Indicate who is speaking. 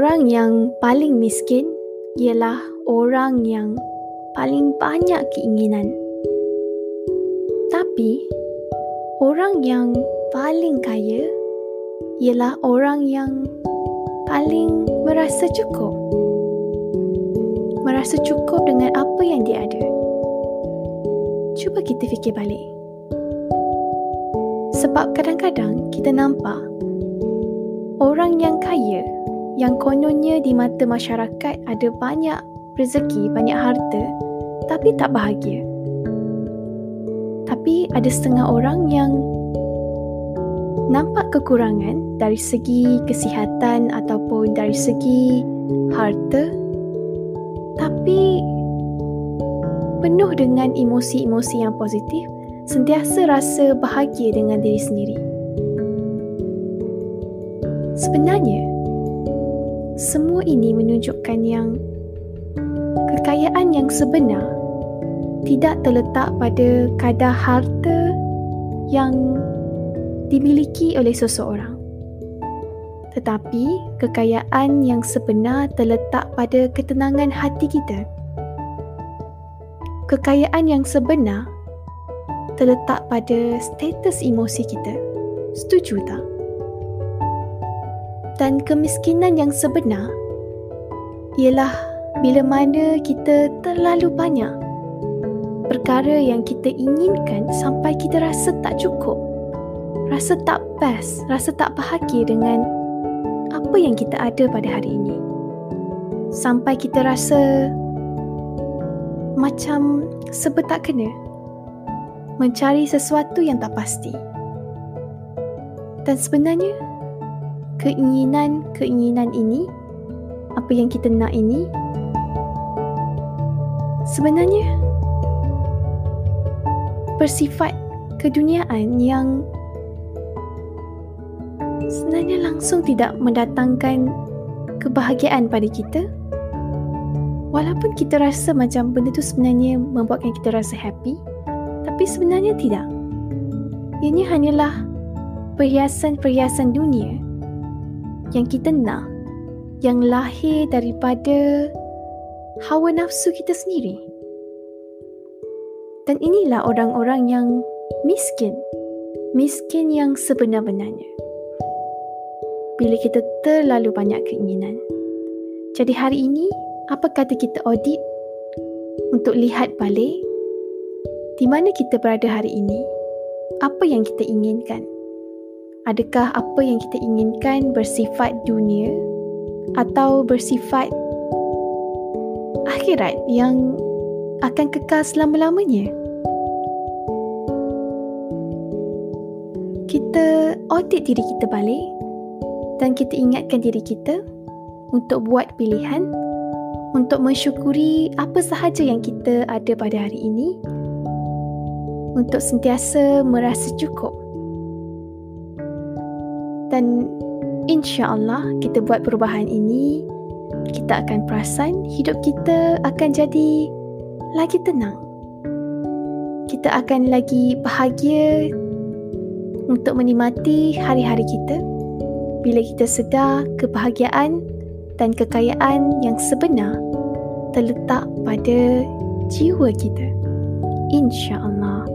Speaker 1: Orang yang paling miskin ialah orang yang paling banyak keinginan. Tapi orang yang paling kaya ialah orang yang paling merasa cukup. Merasa cukup dengan apa yang dia ada. Cuba kita fikir balik. Sebab kadang-kadang kita nampak orang yang kaya yang kononnya di mata masyarakat ada banyak rezeki, banyak harta tapi tak bahagia. Tapi ada setengah orang yang nampak kekurangan dari segi kesihatan ataupun dari segi harta tapi penuh dengan emosi-emosi yang positif sentiasa rasa bahagia dengan diri sendiri. Sebenarnya, semua ini menunjukkan yang kekayaan yang sebenar tidak terletak pada kadar harta yang dimiliki oleh seseorang. Tetapi kekayaan yang sebenar terletak pada ketenangan hati kita. Kekayaan yang sebenar terletak pada status emosi kita. Setuju tak? Dan kemiskinan yang sebenar ialah bila mana kita terlalu banyak perkara yang kita inginkan sampai kita rasa tak cukup rasa tak best rasa tak bahagia dengan apa yang kita ada pada hari ini. Sampai kita rasa macam sebab tak kena mencari sesuatu yang tak pasti. Dan sebenarnya keinginan-keinginan ini, apa yang kita nak ini, sebenarnya bersifat keduniaan yang sebenarnya langsung tidak mendatangkan kebahagiaan pada kita. Walaupun kita rasa macam benda itu sebenarnya membuatkan kita rasa happy, tapi sebenarnya tidak. Ini hanyalah perhiasan-perhiasan dunia yang kita nak yang lahir daripada hawa nafsu kita sendiri. Dan inilah orang-orang yang miskin. Miskin yang sebenar-benarnya. Bila kita terlalu banyak keinginan. Jadi hari ini, apa kata kita audit untuk lihat balik di mana kita berada hari ini? Apa yang kita inginkan? Adakah apa yang kita inginkan bersifat dunia atau bersifat akhirat yang akan kekal selama-lamanya? Kita audit diri kita balik dan kita ingatkan diri kita untuk buat pilihan untuk mensyukuri apa sahaja yang kita ada pada hari ini untuk sentiasa merasa cukup dan insya Allah kita buat perubahan ini kita akan perasan hidup kita akan jadi lagi tenang. Kita akan lagi bahagia untuk menikmati hari-hari kita. Bila kita sedar kebahagiaan dan kekayaan yang sebenar terletak pada jiwa kita. Insya Allah